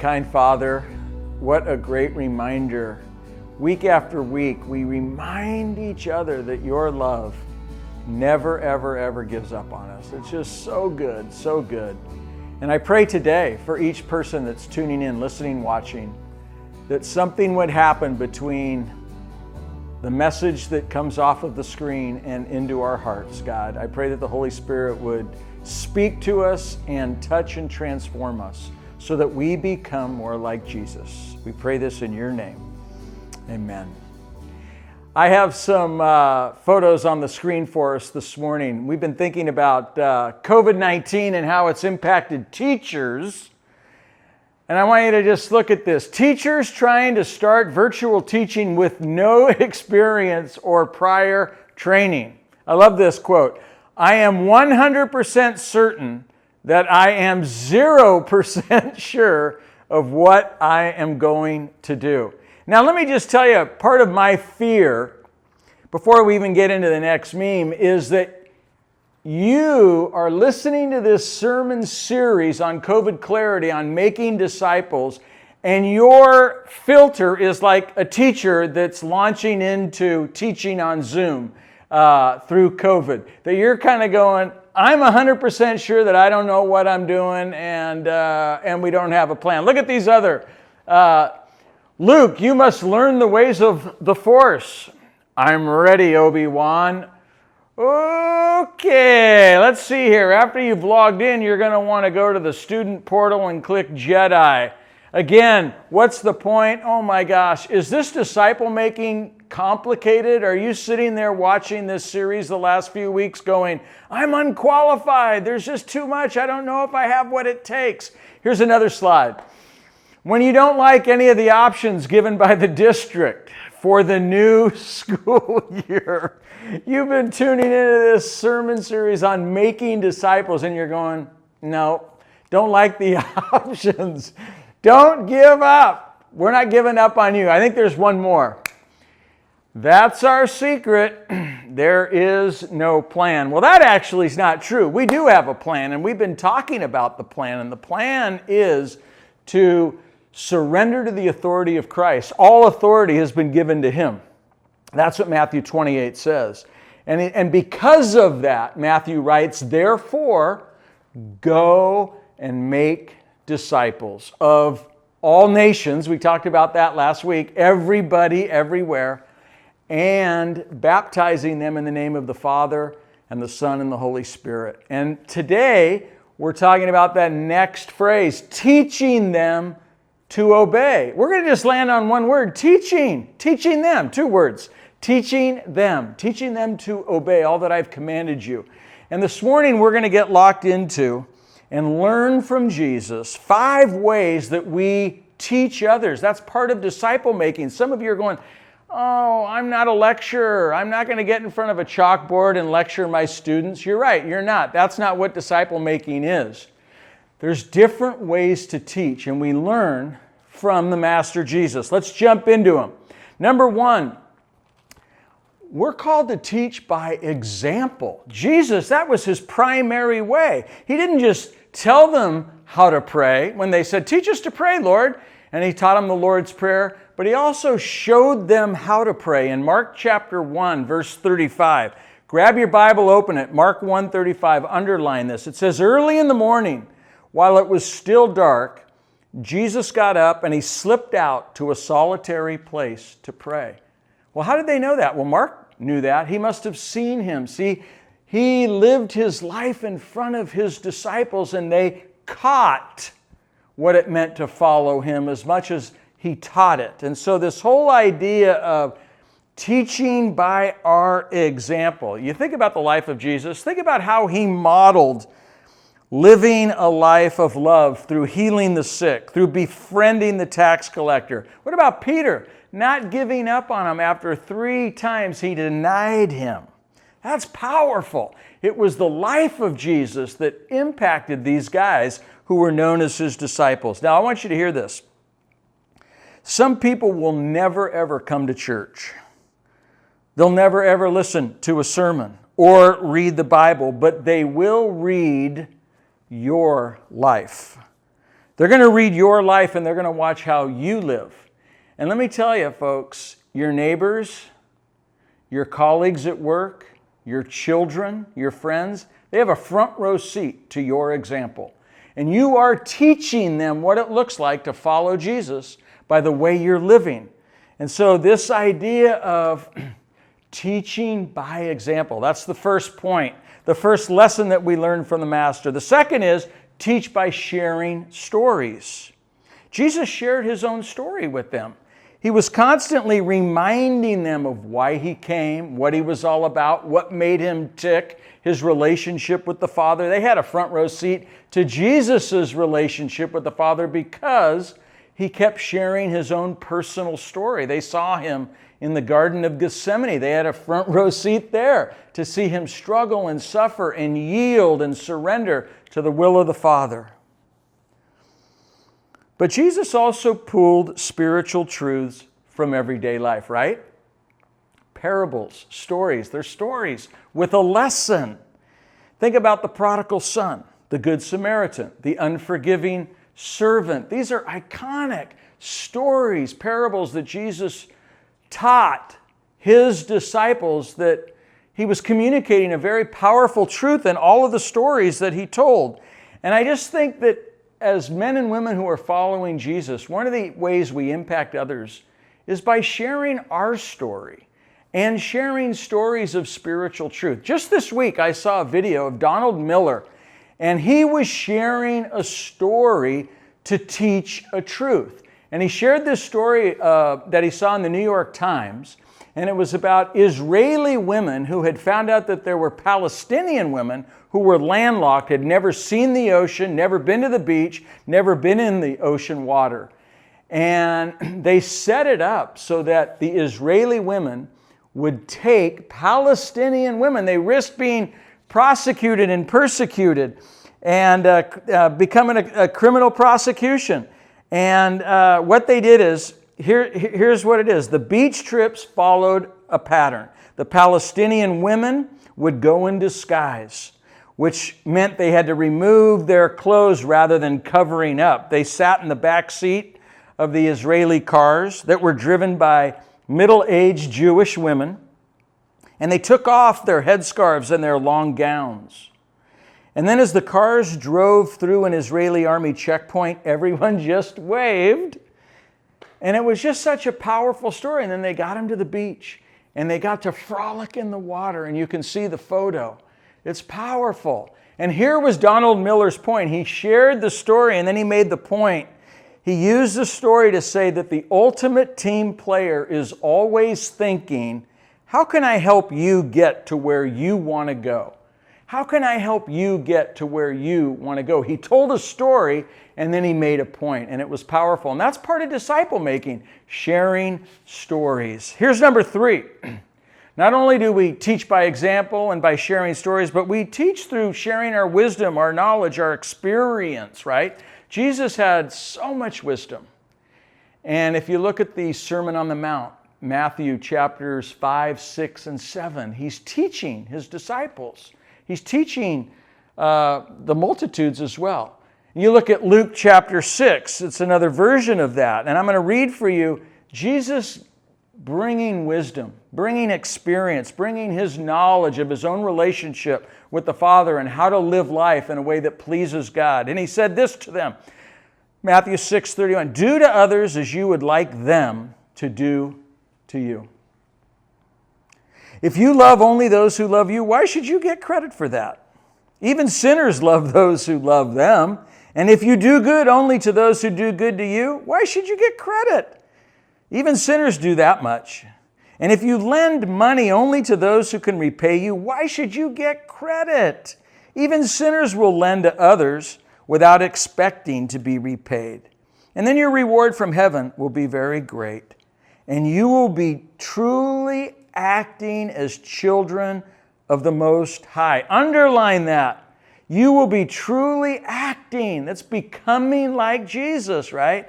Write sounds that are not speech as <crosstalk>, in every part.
Kind Father, what a great reminder. Week after week, we remind each other that your love never, ever, ever gives up on us. It's just so good, so good. And I pray today for each person that's tuning in, listening, watching, that something would happen between the message that comes off of the screen and into our hearts, God. I pray that the Holy Spirit would speak to us and touch and transform us so that we become more like Jesus. We pray this in your name. Amen. I have some uh, photos on the screen for us this morning. We've been thinking about uh, COVID 19 and how it's impacted teachers. And I want you to just look at this. Teachers trying to start virtual teaching with no <laughs> experience or prior training. I love this quote. I am 100% certain that I am 0% <laughs> sure of what I am going to do. Now, let me just tell you part of my fear before we even get into the next meme is that you are listening to this sermon series on COVID clarity, on making disciples, and your filter is like a teacher that's launching into teaching on Zoom uh, through COVID. That you're kind of going, I'm 100% sure that I don't know what I'm doing and, uh, and we don't have a plan. Look at these other. Uh, Luke, you must learn the ways of the Force. I'm ready, Obi Wan. Okay, let's see here. After you've logged in, you're going to want to go to the student portal and click Jedi. Again, what's the point? Oh my gosh, is this disciple making complicated? Are you sitting there watching this series the last few weeks going, I'm unqualified, there's just too much, I don't know if I have what it takes? Here's another slide. When you don't like any of the options given by the district for the new <laughs> school year, you've been tuning into this sermon series on making disciples and you're going, no, don't like the <laughs> options. Don't give up. We're not giving up on you. I think there's one more. That's our secret. <clears throat> there is no plan. Well, that actually is not true. We do have a plan, and we've been talking about the plan, and the plan is to surrender to the authority of Christ. All authority has been given to him. That's what Matthew 28 says. And, and because of that, Matthew writes, therefore, go and make disciples of all nations. We talked about that last week. Everybody, everywhere. And baptizing them in the name of the Father and the Son and the Holy Spirit. And today, we're talking about that next phrase teaching them to obey. We're going to just land on one word teaching. Teaching them. Two words. Teaching them. Teaching them to obey all that I've commanded you. And this morning, we're going to get locked into and learn from Jesus five ways that we teach others. That's part of disciple making. Some of you are going, Oh, I'm not a lecturer. I'm not going to get in front of a chalkboard and lecture my students. You're right, you're not. That's not what disciple making is. There's different ways to teach, and we learn from the Master Jesus. Let's jump into them. Number one, we're called to teach by example. Jesus, that was his primary way. He didn't just tell them how to pray when they said, Teach us to pray, Lord. And he taught them the Lord's Prayer, but he also showed them how to pray in Mark chapter 1, verse 35. Grab your Bible, open it. Mark 1 35, underline this. It says, Early in the morning, while it was still dark, Jesus got up and he slipped out to a solitary place to pray. Well, how did they know that? Well, Mark knew that. He must have seen him. See, he lived his life in front of his disciples and they caught what it meant to follow him as much as he taught it. And so, this whole idea of teaching by our example, you think about the life of Jesus, think about how he modeled living a life of love through healing the sick, through befriending the tax collector. What about Peter? Not giving up on him after three times he denied him. That's powerful. It was the life of Jesus that impacted these guys who were known as his disciples. Now, I want you to hear this. Some people will never ever come to church. They'll never ever listen to a sermon or read the Bible, but they will read your life. They're going to read your life and they're going to watch how you live. And let me tell you, folks, your neighbors, your colleagues at work, your children, your friends, they have a front row seat to your example. And you are teaching them what it looks like to follow Jesus by the way you're living. And so, this idea of <clears throat> teaching by example, that's the first point the first lesson that we learn from the Master. The second is teach by sharing stories. Jesus shared his own story with them. He was constantly reminding them of why he came, what he was all about, what made him tick, his relationship with the Father. They had a front row seat to Jesus' relationship with the Father because he kept sharing his own personal story. They saw him in the Garden of Gethsemane. They had a front row seat there to see him struggle and suffer and yield and surrender to the will of the Father. But Jesus also pulled spiritual truths from everyday life, right? Parables, stories, they're stories with a lesson. Think about the prodigal son, the good Samaritan, the unforgiving servant. These are iconic stories, parables that Jesus taught his disciples that he was communicating a very powerful truth in all of the stories that he told. And I just think that as men and women who are following Jesus, one of the ways we impact others is by sharing our story and sharing stories of spiritual truth. Just this week, I saw a video of Donald Miller, and he was sharing a story to teach a truth. And he shared this story uh, that he saw in the New York Times, and it was about Israeli women who had found out that there were Palestinian women who were landlocked, had never seen the ocean, never been to the beach, never been in the ocean water. And <clears throat> they set it up so that the Israeli women would take Palestinian women. They risked being prosecuted and persecuted and uh, uh, becoming a, a criminal prosecution. And uh, what they did is here, here's what it is the beach trips followed a pattern. The Palestinian women would go in disguise, which meant they had to remove their clothes rather than covering up. They sat in the back seat of the Israeli cars that were driven by middle aged Jewish women, and they took off their headscarves and their long gowns. And then, as the cars drove through an Israeli army checkpoint, <laughs> everyone just waved. And it was just such a powerful story. And then they got him to the beach and they got to frolic in the water. And you can see the photo. It's powerful. And here was Donald Miller's point. He shared the story and then he made the point. He used the story to say that the ultimate team player is always thinking, how can I help you get to where you want to go? How can I help you get to where you want to go? He told a story and then he made a point, and it was powerful. And that's part of disciple making, sharing stories. Here's number three. <clears throat> Not only do we teach by example and by sharing stories, but we teach through sharing our wisdom, our knowledge, our experience, right? Jesus had so much wisdom. And if you look at the Sermon on the Mount, Matthew chapters 5, 6, and 7, he's teaching his disciples He's teaching uh, the multitudes as well. You look at Luke chapter 6, it's another version of that. And I'm going to read for you Jesus bringing wisdom, bringing experience, bringing his knowledge of his own relationship with the Father and how to live life in a way that pleases God. And he said this to them Matthew 6 31 Do to others as you would like them to do to you. If you love only those who love you, why should you get credit for that? Even sinners <laughs> love those who love them. And if you do good only to those who do good to you, why should you get credit? Even sinners do that much. And if you lend money only to those who can repay you, why should you get credit? Even sinners will lend to others without expecting to be repaid. And then your reward from heaven will be very great. And you will be truly acting as children of the Most High. Underline that. You will be truly acting. That's becoming like Jesus, right?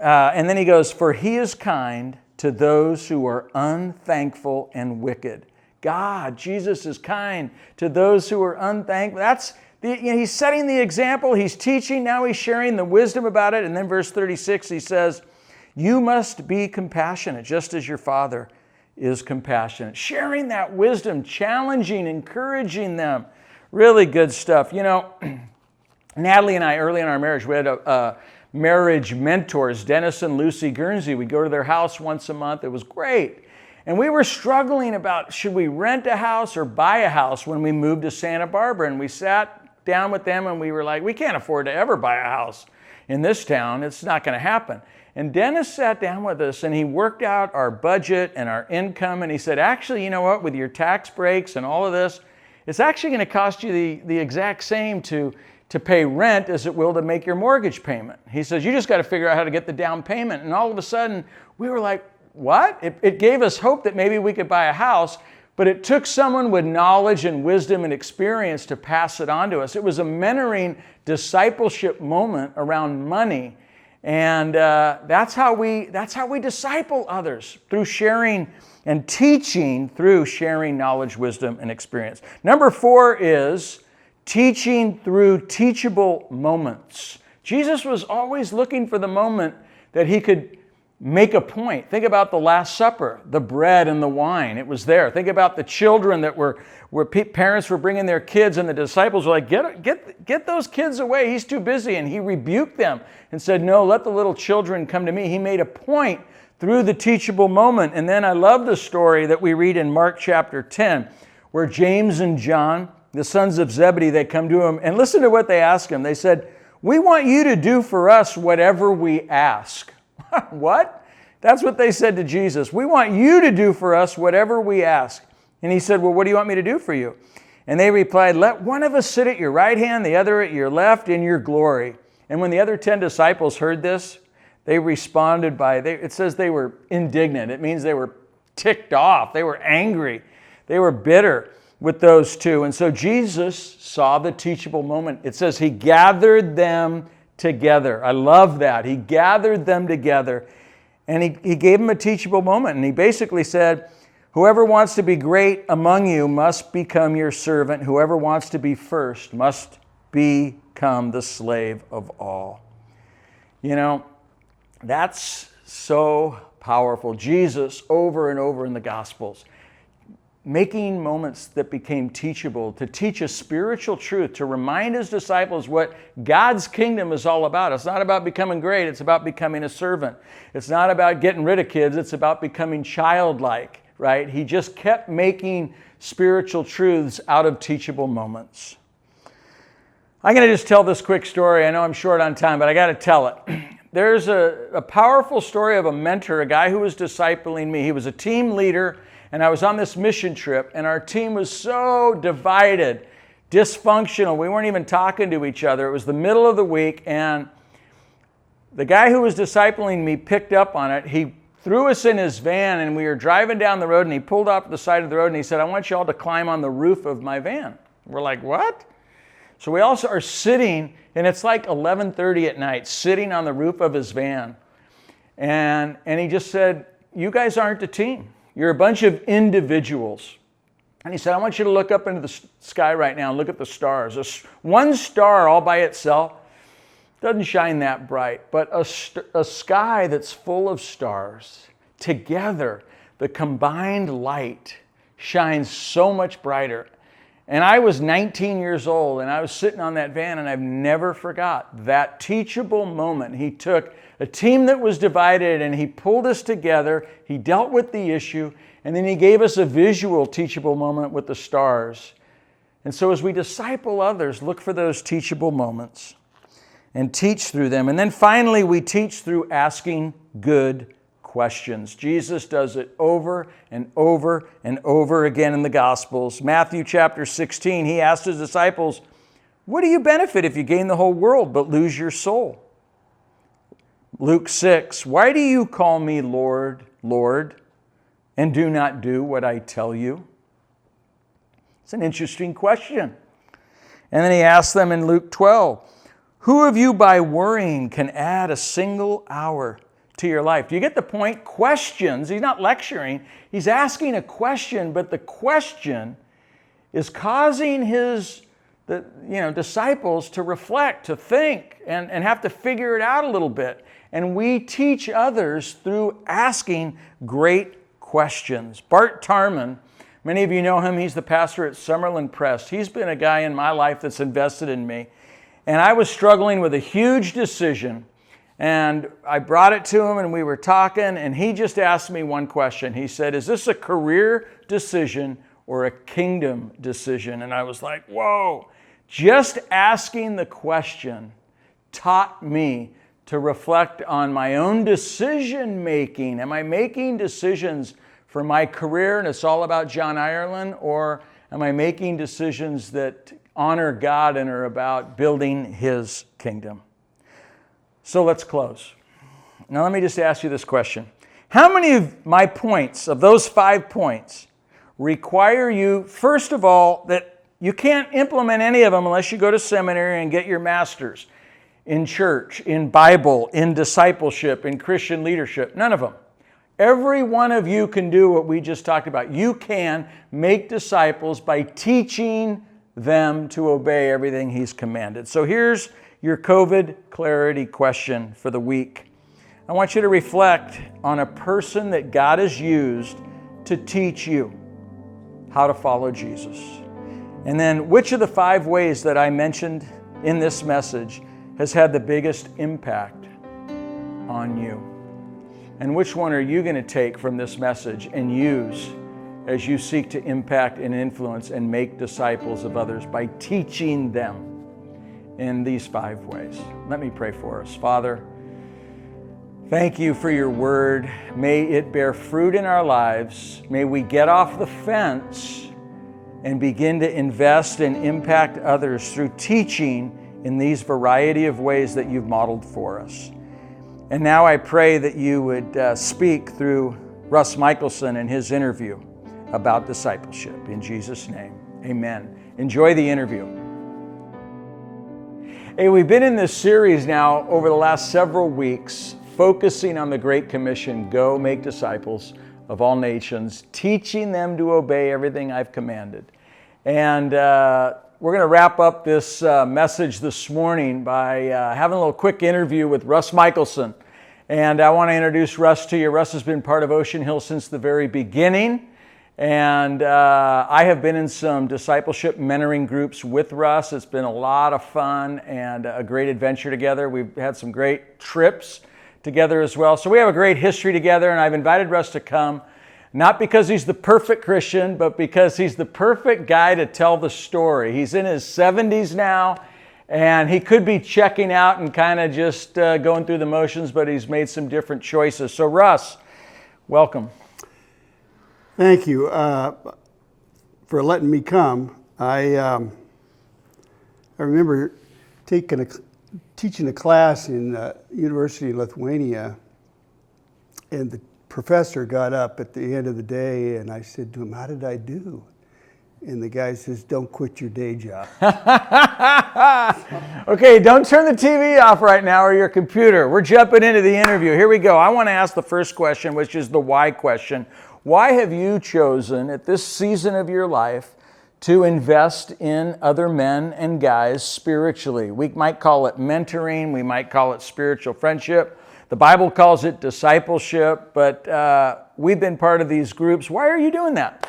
Uh, and then he goes, For he is kind to those who are unthankful and wicked. God, Jesus is kind to those who are unthankful. That's the, you know, he's setting the example, he's teaching, now he's sharing the wisdom about it. And then verse 36, he says, You must be compassionate, just as your Father is compassionate. Sharing that wisdom, challenging, encouraging them. Really good stuff. You know, <clears throat> Natalie and I, early in our marriage, we had a, a marriage mentors, Dennis and Lucy Guernsey. We'd go to their house once a month. It was great. And we were struggling about should we rent a house or buy a house when we moved to Santa Barbara. And we sat down with them and we were like, we can't afford to ever buy a house in this town. It's not going to happen. And Dennis sat down with us and he worked out our budget and our income. And he said, actually, you know what, with your tax breaks and all of this, it's actually going to cost you the, the exact same to to pay rent as it will to make your mortgage payment. He says, You just got to figure out how to get the down payment. And all of a sudden, we were like, What? It, it gave us hope that maybe we could buy a house, but it took someone with knowledge and wisdom and experience to pass it on to us. It was a mentoring discipleship moment around money. And uh, that's, how we, that's how we disciple others through sharing and teaching through sharing knowledge, wisdom, and experience. Number four is teaching through teachable moments. Jesus was always looking for the moment that he could make a point. Think about the Last Supper, the bread and the wine. It was there. Think about the children that were, where parents were bringing their kids, and the disciples were like, get, get, get those kids away. He's too busy. And he rebuked them and said, No, let the little children come to me. He made a point through the teachable moment. And then I love the story that we read in Mark chapter 10, where James and John, the sons of Zebedee, they come to him and listen to what they ask him. They said, We want you to do for us whatever we ask. <laughs> what? That's what they said to Jesus. We want you to do for us whatever we ask. And he said, Well, what do you want me to do for you? And they replied, Let one of us sit at your right hand, the other at your left in your glory. And when the other 10 disciples heard this, they responded by, they, it says they were indignant. It means they were ticked off. They were angry. They were bitter with those two. And so Jesus saw the teachable moment. It says he gathered them together. I love that. He gathered them together and he, he gave them a teachable moment. And he basically said, Whoever wants to be great among you must become your servant. Whoever wants to be first must become the slave of all. You know, that's so powerful. Jesus, over and over in the Gospels, making moments that became teachable, to teach a spiritual truth, to remind his disciples what God's kingdom is all about. It's not about becoming great, it's about becoming a servant. It's not about getting rid of kids, it's about becoming childlike, right? He just kept making spiritual truths out of teachable moments. I'm going to just tell this quick story. I know I'm short on time, but I got to tell it. <clears throat> There's a, a powerful story of a mentor, a guy who was discipling me. He was a team leader and I was on this mission trip, and our team was so divided, dysfunctional. We weren't even talking to each other. It was the middle of the week, and the guy who was discipling me picked up on it. He threw us in his van, and we were driving down the road, and he pulled off the side of the road, and he said, I want you all to climb on the roof of my van. We're like, what? So we also are sitting, and it's like 11:30 at night, sitting on the roof of his van. And, and he just said, You guys aren't a team. You're a bunch of individuals. And he said, I want you to look up into the sky right now and look at the stars. One star all by itself doesn't shine that bright, but a, st- a sky that's full of stars, together, the combined light shines so much brighter. And I was 19 years old and I was sitting on that van and I've never forgot that teachable moment. He took a team that was divided and he pulled us together. He dealt with the issue and then he gave us a visual teachable moment with the stars. And so as we disciple others, look for those teachable moments and teach through them. And then finally, we teach through asking good questions. Jesus does it over and over and over again in the Gospels. Matthew chapter 16, he asked his disciples, What do you benefit if you gain the whole world but lose your soul? Luke 6, Why do you call me Lord, Lord, and do not do what I tell you? It's an interesting question. And then he asked them in Luke 12, Who of you by worrying can add a single hour to your life? Do you get the point? Questions. He's not lecturing, he's asking a question, but the question is causing his the, you know, disciples to reflect, to think, and, and have to figure it out a little bit. And we teach others through asking great questions. Bart Tarman, many of you know him, he's the pastor at Summerland Pres. He's been a guy in my life that's invested in me. And I was struggling with a huge decision. And I brought it to him and we were talking, and he just asked me one question. He said, Is this a career decision or a kingdom decision? And I was like, Whoa. Just asking the question taught me to reflect on my own decision making. Am I making decisions for my career and it's all about John Ireland, or am I making decisions that honor God and are about building His kingdom? So let's close. Now, let me just ask you this question How many of my points, of those five points, require you, first of all, that you can't implement any of them unless you go to seminary and get your master's? In church, in Bible, in discipleship, in Christian leadership. None of them. Every one of you can do what we just talked about. You can make disciples by teaching them to obey everything He's commanded. So here's your COVID clarity question for the week. I want you to reflect on a person that God has used to teach you how to follow Jesus. And then, which of the five ways that I mentioned in this message has had the biggest impact on you? And which one are you going to take from this message and use as you seek to impact and influence and make disciples of others by teaching them in these five ways? Let me pray for us. Father, thank you for your word. May it bear fruit in our lives. May we get off the fence and begin to invest and impact others through teaching in these variety of ways that you've modeled for us. And now I pray that you would uh, speak through Russ Michelson in his interview about discipleship. In Jesus' name, amen. Enjoy the interview. Hey, we've been in this series now over the last several weeks, focusing on the Great Commission go make disciples of all nations, teaching them to obey everything I've commanded. And uh, we're going to wrap up this uh, message this morning by uh, having a little quick interview with Russ Michelson. And I want to introduce Russ to you. Russ has been part of Ocean Hill since the very beginning. And uh, I have been in some discipleship mentoring groups with Russ. It's been a lot of fun and a great adventure together. We've had some great trips together as well. So we have a great history together, and I've invited Russ to come not because he's the perfect Christian, but because he's the perfect guy to tell the story. He's in his 70s now, and he could be checking out and kind of just uh, going through the motions, but he's made some different choices. So, Russ, welcome. Thank you uh, for letting me come. I, um, I remember taking a, teaching a class in uh, University of Lithuania, and the professor got up at the end of the day and I said to him, How did I do? And the guy says, Don't quit your day job. <laughs> okay, don't turn the TV off right now or your computer. We're jumping into the interview. Here we go. I want to ask the first question, which is the why question. Why have you chosen at this season of your life to invest in other men and guys spiritually? We might call it mentoring, we might call it spiritual friendship. The Bible calls it discipleship, but uh, we've been part of these groups. Why are you doing that?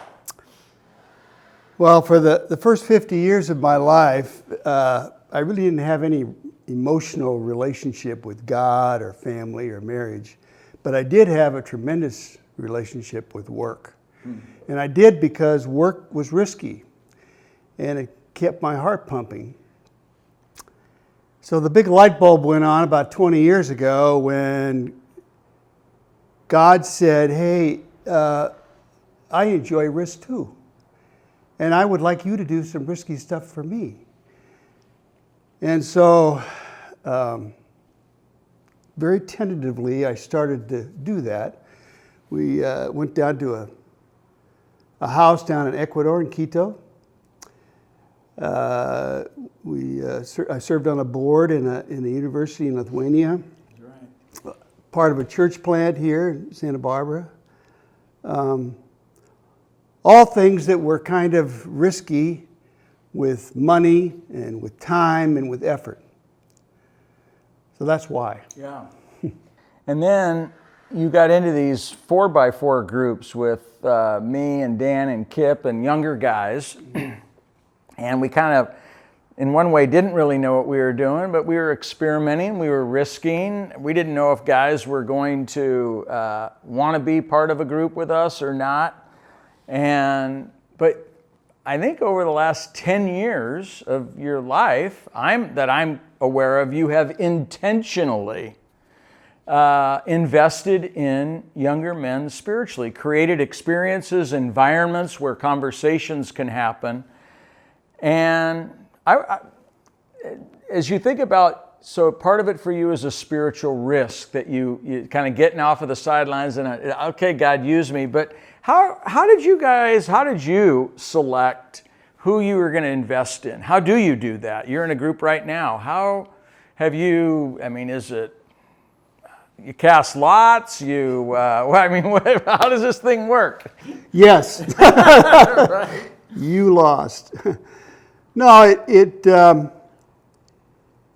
Well, for the, the first 50 years of my life, uh, I really didn't have any emotional relationship with God or family or marriage, but I did have a tremendous relationship with work. Hmm. And I did because work was risky and it kept my heart pumping. So the big light bulb went on about 20 years ago when God said, Hey, uh, I enjoy risk too. And I would like you to do some risky stuff for me. And so, um, very tentatively, I started to do that. We uh, went down to a, a house down in Ecuador in Quito. Uh, we, uh, ser- I served on a board in, a, in the university in Lithuania, part of a church plant here in Santa Barbara. Um, all things that were kind of risky with money and with time and with effort. So that's why. Yeah. <laughs> and then you got into these four by four groups with uh, me and Dan and Kip and younger guys. And we kind of, in one way, didn't really know what we were doing, but we were experimenting, we were risking. We didn't know if guys were going to uh, want to be part of a group with us or not. And, but I think over the last 10 years of your life, I'm, that I'm aware of, you have intentionally uh, invested in younger men spiritually, created experiences, environments where conversations can happen. And I, I, as you think about, so part of it for you is a spiritual risk that you, you kind of getting off of the sidelines and, uh, okay, God, use me. But how, how did you guys, how did you select who you were going to invest in? How do you do that? You're in a group right now. How have you, I mean, is it, you cast lots, you, uh, <laughs> well, I mean, what, how does this thing work? Yes. <laughs> You lost. <laughs> no, it, it um,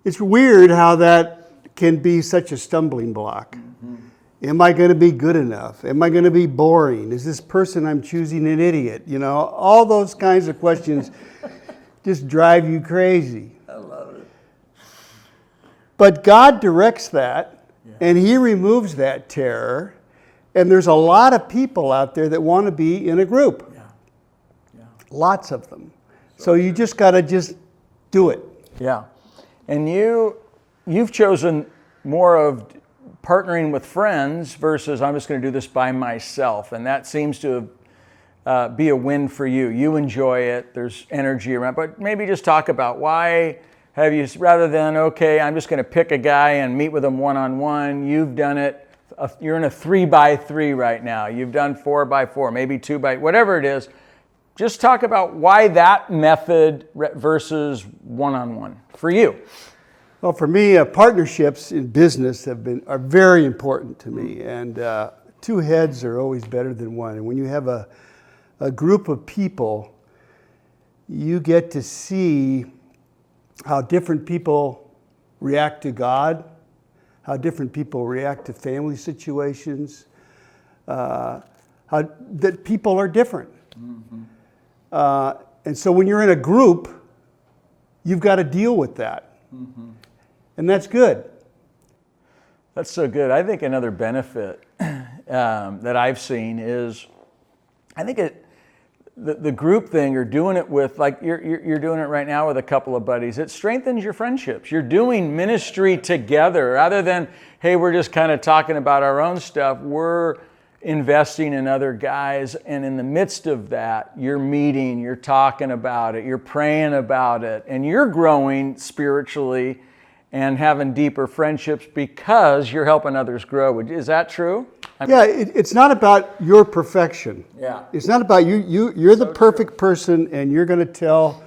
it's weird how that can be such a stumbling block. Am I going to be good enough? Am I going to be boring? Is this person I'm choosing an idiot? You know, all those kinds of questions <laughs> just drive you crazy. I love it. But God directs that and He removes that terror. And there's a lot of people out there that want to be in a group. Yeah. Yeah. Lots of them. So you just got to just do it. Yeah. And you, you've chosen more of partnering with friends versus I'm just going to do this by myself. And that seems to uh, be a win for you. You enjoy it, there's energy around, but maybe just talk about why have you, rather than, okay, I'm just going to pick a guy and meet with him one on one, you've done it. uh, You're in a three by three right now. You've done four by four, maybe two by, whatever it is. Just talk about why that method versus one on one for you. Well, for me, uh, partnerships in business have been are very important to me, and uh, two heads are always better than one. And when you have a a group of people, you get to see how different people react to God, how different people react to family situations, uh, how that people are different. Uh, and so when you're in a group, you've got to deal with that. And that's good. That's so good. I think another benefit <clears throat> um, that I've seen is I think it, the, the group thing, you're doing it with, like you're, you're, you're doing it right now with a couple of buddies. It strengthens your friendships. You're doing ministry together rather than, hey, we're just kind of talking about our own stuff. We're investing in other guys. And in the midst of that, you're meeting, you're talking about it, you're praying about it, and you're growing spiritually and having deeper friendships because you're helping others grow. Is that true? Yeah, it, it's not about your perfection. Yeah. It's not about you. You you're the perfect person, and you're going to tell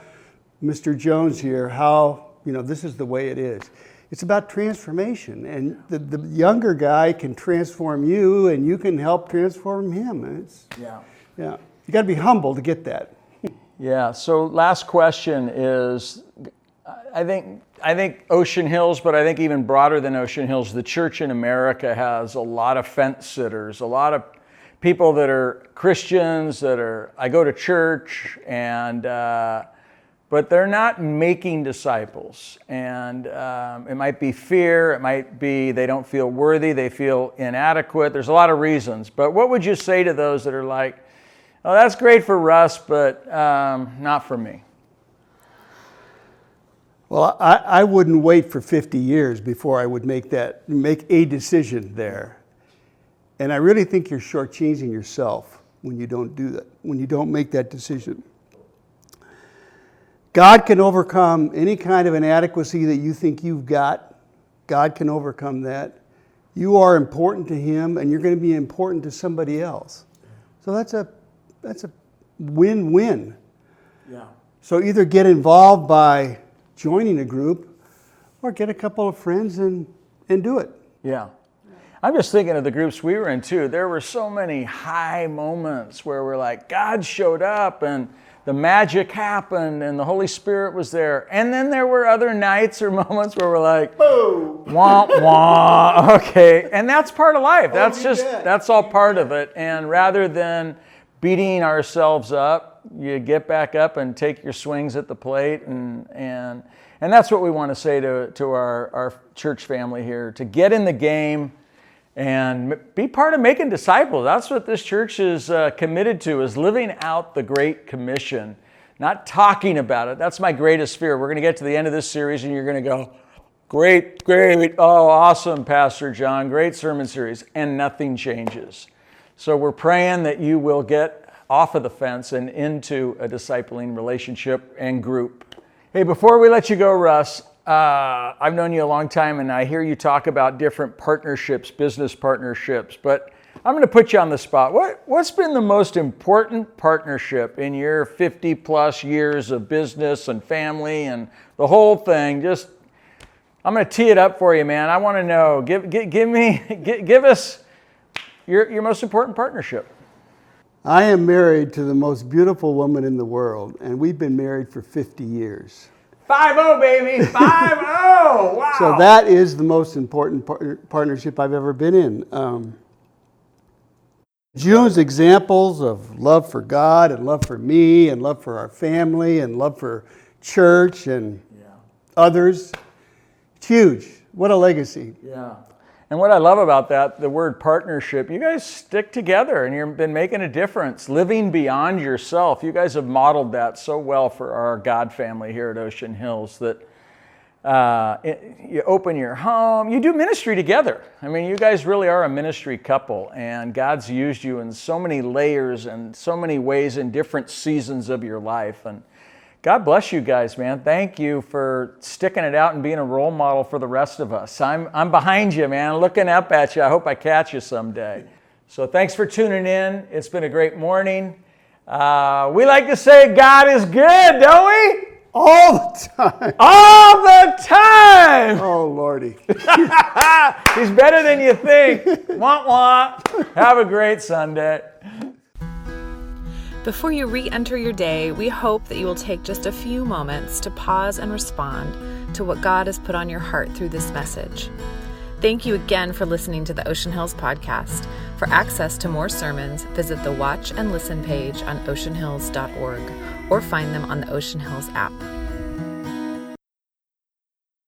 Mr. Jones here how you know this is the way it is. It's about transformation, and the, the younger guy can transform you, and you can help transform him. And it's Yeah. yeah, you got to be humble to get that. <laughs> Yeah. So last question is, I think I think Ocean Hills, but I think even broader than Ocean Hills, the church in America has a lot of fence sitters, a lot of people that are Christians that are I go to church and. Uh, but they're not making disciples. And um, it might be fear, it might be they don't feel worthy, they feel inadequate. There's a lot of reasons. But what would you say to those that are like, oh, that's great for Russ, but um, not for me? Well, I, I wouldn't wait for 50 years before I would make that make a decision there. And I really think you're shortchanging yourself when you don't do that, when you don't make that decision. God can overcome any kind of inadequacy that you think you've got. God can overcome that. You are important to Him, and you're going to be important to somebody else. So that's a that's a win-win. Yeah. So either get involved by joining a group, or get a couple of friends and and do it. Yeah. I'm just thinking of the groups we were in too. There were so many high moments where we're like, God showed up and the magic happened and the Holy Spirit was there. And then there were other nights or <laughs> moments where we're like, Boom! wah, wah. <laughs> Okay. And that's part of life. Oh, that's you just, bet. that's all part of it. And rather than beating ourselves up, you get back up and take your swings at the plate. And, and, and that's what we want to say to, to our, our church family here to get in the game and be part of making disciples. That's what this church is uh, committed to is living out the great commission not talking about it. That's my greatest fear. We're going to get to the end of this series and you're going to go great great oh awesome pastor john great sermon series and nothing changes. So we're praying that you will get off of the fence and into a discipling relationship and group. Hey before we let you go russ uh, I've known you a long time and I hear you talk about different partnerships, business partnerships, but I'm going to put you on the spot. What, what's been the most important partnership in your 50 plus years of business and family and the whole thing? Just, I'm going to tee it up for you, man. I want to know. Give, give, give me, <laughs> give, give us your, your most important partnership. I am married to the most beautiful woman in the world, and we've been married for 50 years. 5 0, baby. 5 <laughs> 0. Wow. So that is the most important par- partnership I've ever been in. Um, June's examples of love for God and love for me and love for our family and love for church and Yeah. others, it's huge. What a legacy. Yeah. And what I love about that, the word partnership, you guys stick together and you've been making a difference, living beyond yourself. You guys have modeled that so well for our God family here at Ocean Hills that uh, it- you open your home, you do ministry together. I mean, you guys really are a ministry couple, and God's used you in so many layers and so many ways in different seasons of your life. And God bless you guys, man. Thank you for sticking it out and being a role model for the rest of us. I'm, I'm behind you, man, looking up at you. I hope I catch you someday. So thanks for tuning in. It's been a great morning. Uh, we like to say God is good, don't we? All the time. All the time. Oh, Lordy. <laughs> He's better than you think. <laughs> wah wah. Have a great Sunday. Before you re enter your day, we hope that you will take just a few moments to pause and respond to what God has put on your heart through this message. Thank you again for listening to the Ocean Hills podcast. For access to more sermons, visit the Watch and Listen page on oceanhills.org or find them on the Ocean Hills app.